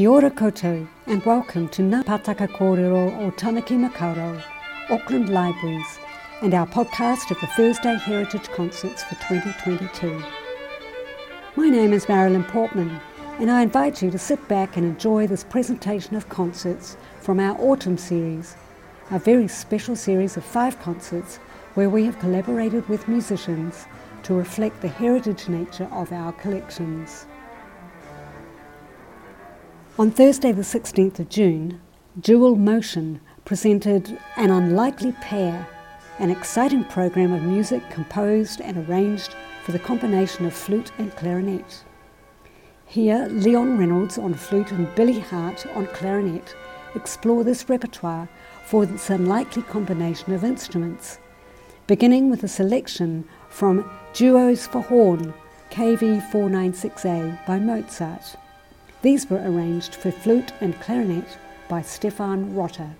Kia ora koutou and welcome to Ngā Pātaka Kōrero o Tāmaki Makaurau, Auckland Libraries, and our podcast of the Thursday Heritage Concerts for 2022. My name is Marilyn Portman, and I invite you to sit back and enjoy this presentation of concerts from our autumn series, a very special series of five concerts where we have collaborated with musicians to reflect the heritage nature of our collections. On Thursday, the 16th of June, Dual Motion presented An Unlikely Pair, an exciting program of music composed and arranged for the combination of flute and clarinet. Here, Leon Reynolds on flute and Billy Hart on clarinet explore this repertoire for this unlikely combination of instruments, beginning with a selection from Duos for Horn, KV 496A by Mozart. These were arranged for flute and clarinet by Stefan Rotter.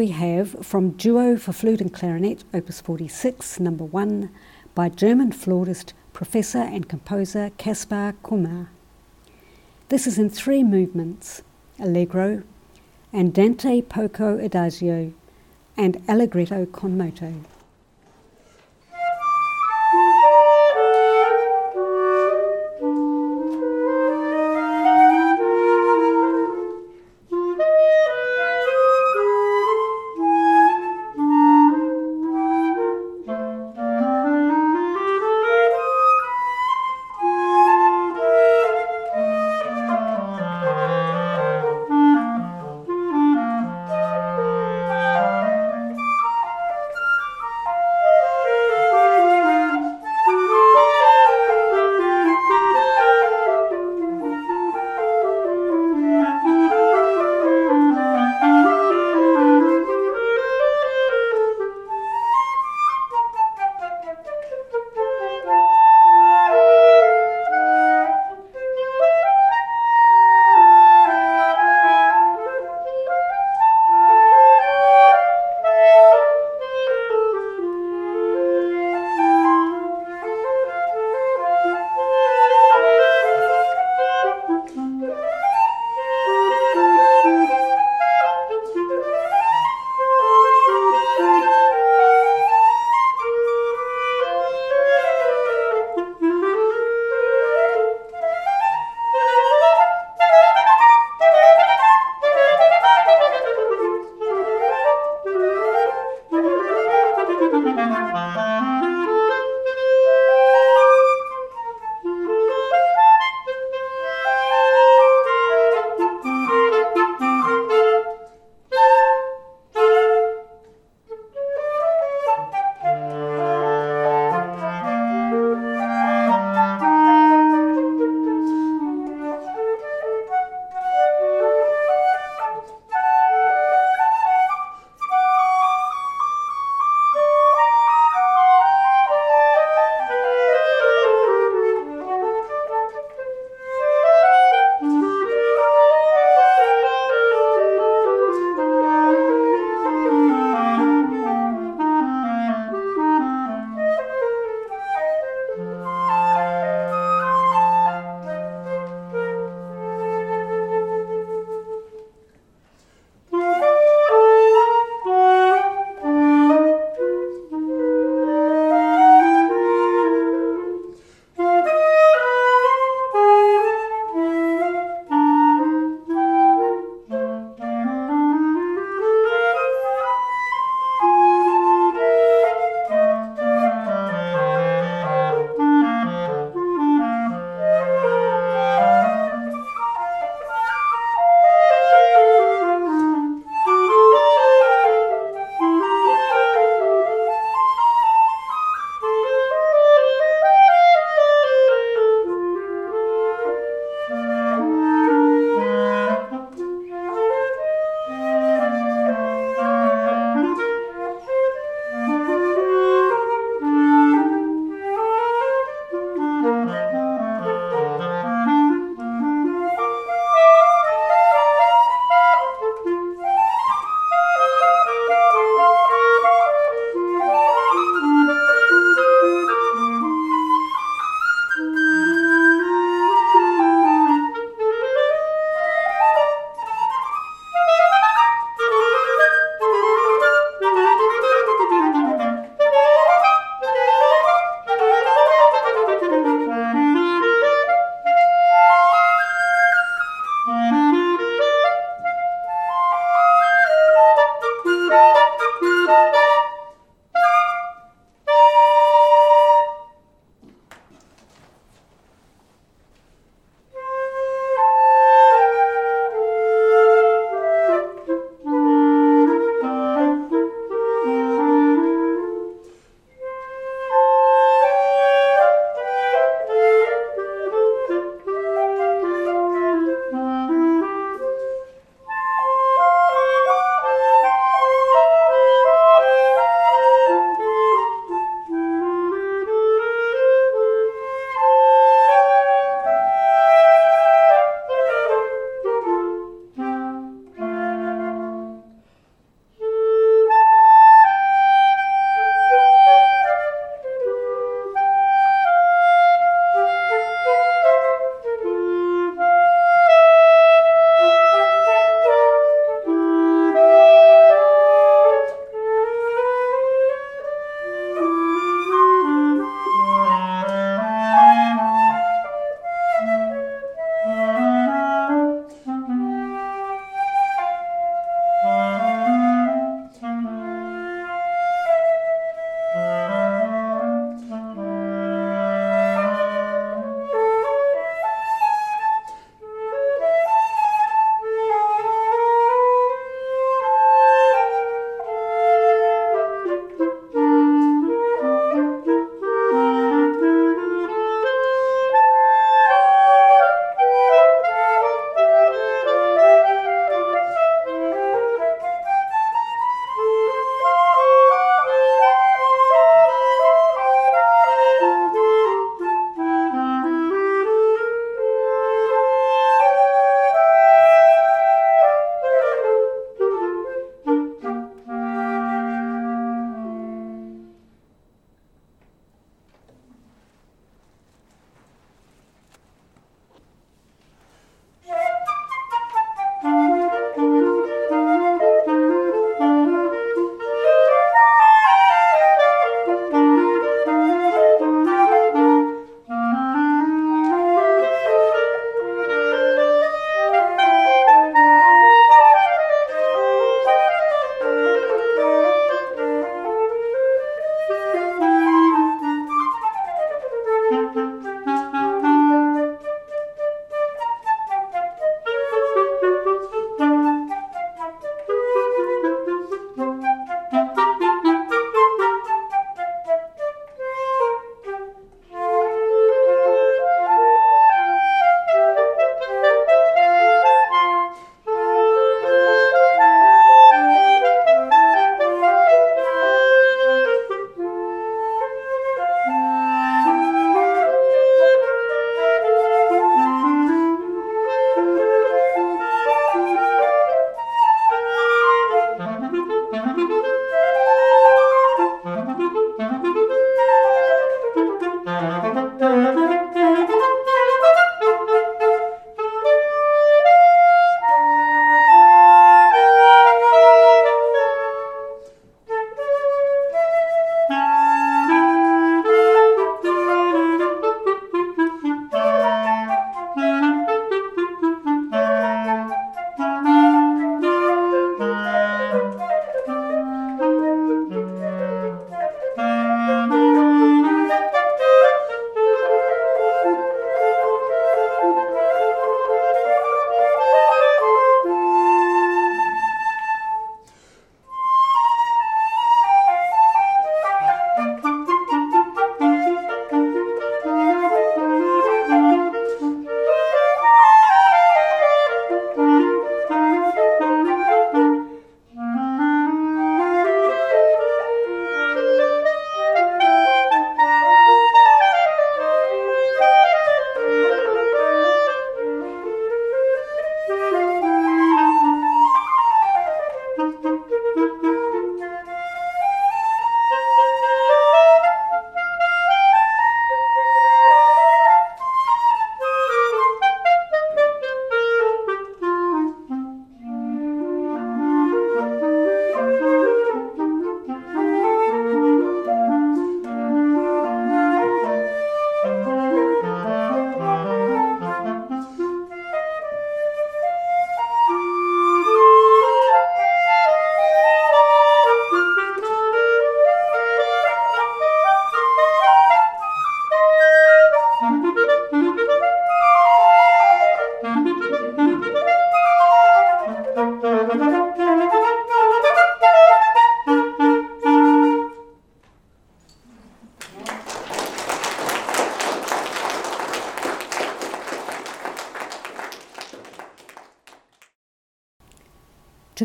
We have from Duo for Flute and Clarinet, Opus 46, number 1, by German flautist, professor, and composer Kaspar Kummer. This is in three movements Allegro, Andante poco adagio, and Allegretto con moto.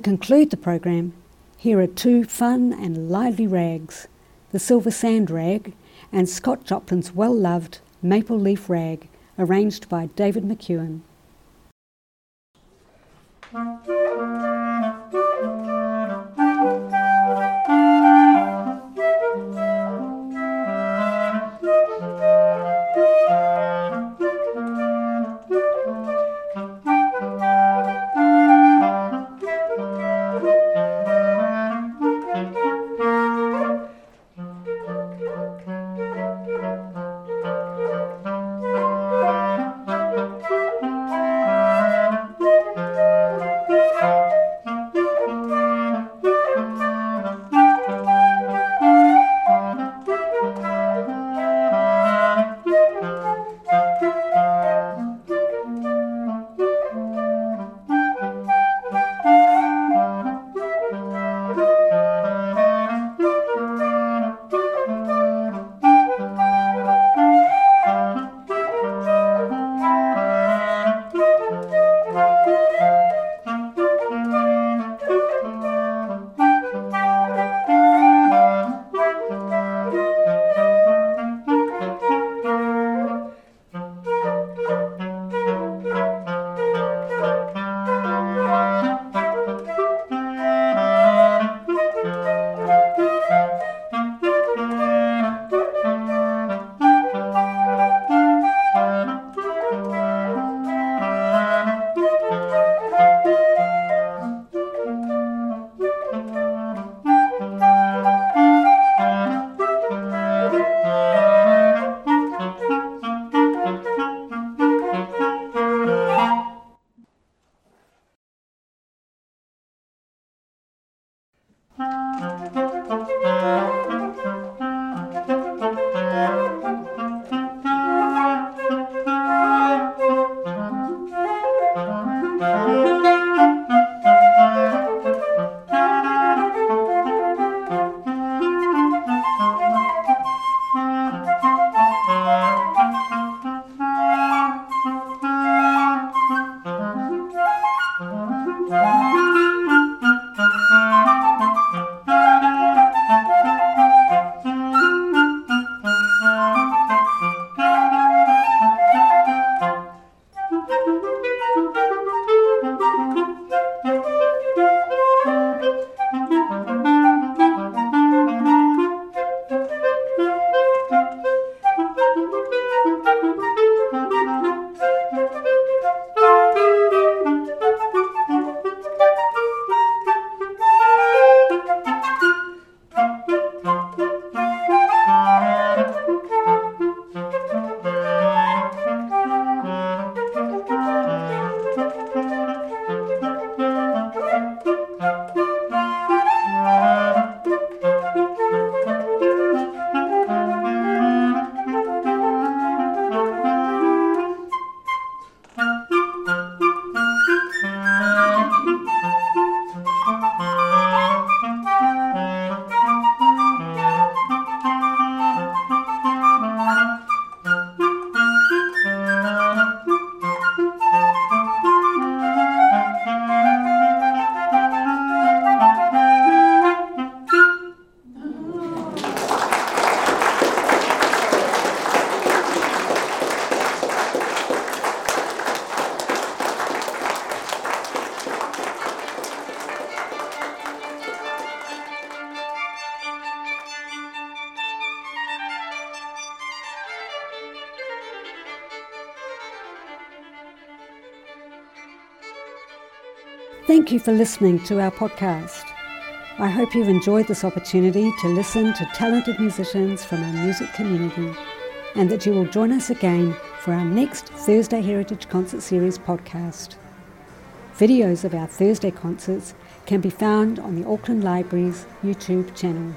Conclude the program, here are two fun and lively rags the Silver Swan Rag and Scott Joplin's well loved Maple Leaf Rag, arranged by David McEwen. Thank you for listening to our podcast. I hope you've enjoyed this opportunity to listen to talented musicians from our music community and that you will join us again for our next Thursday Heritage Concert Series podcast. Videos of our Thursday concerts can be found on the Auckland Library's YouTube channel.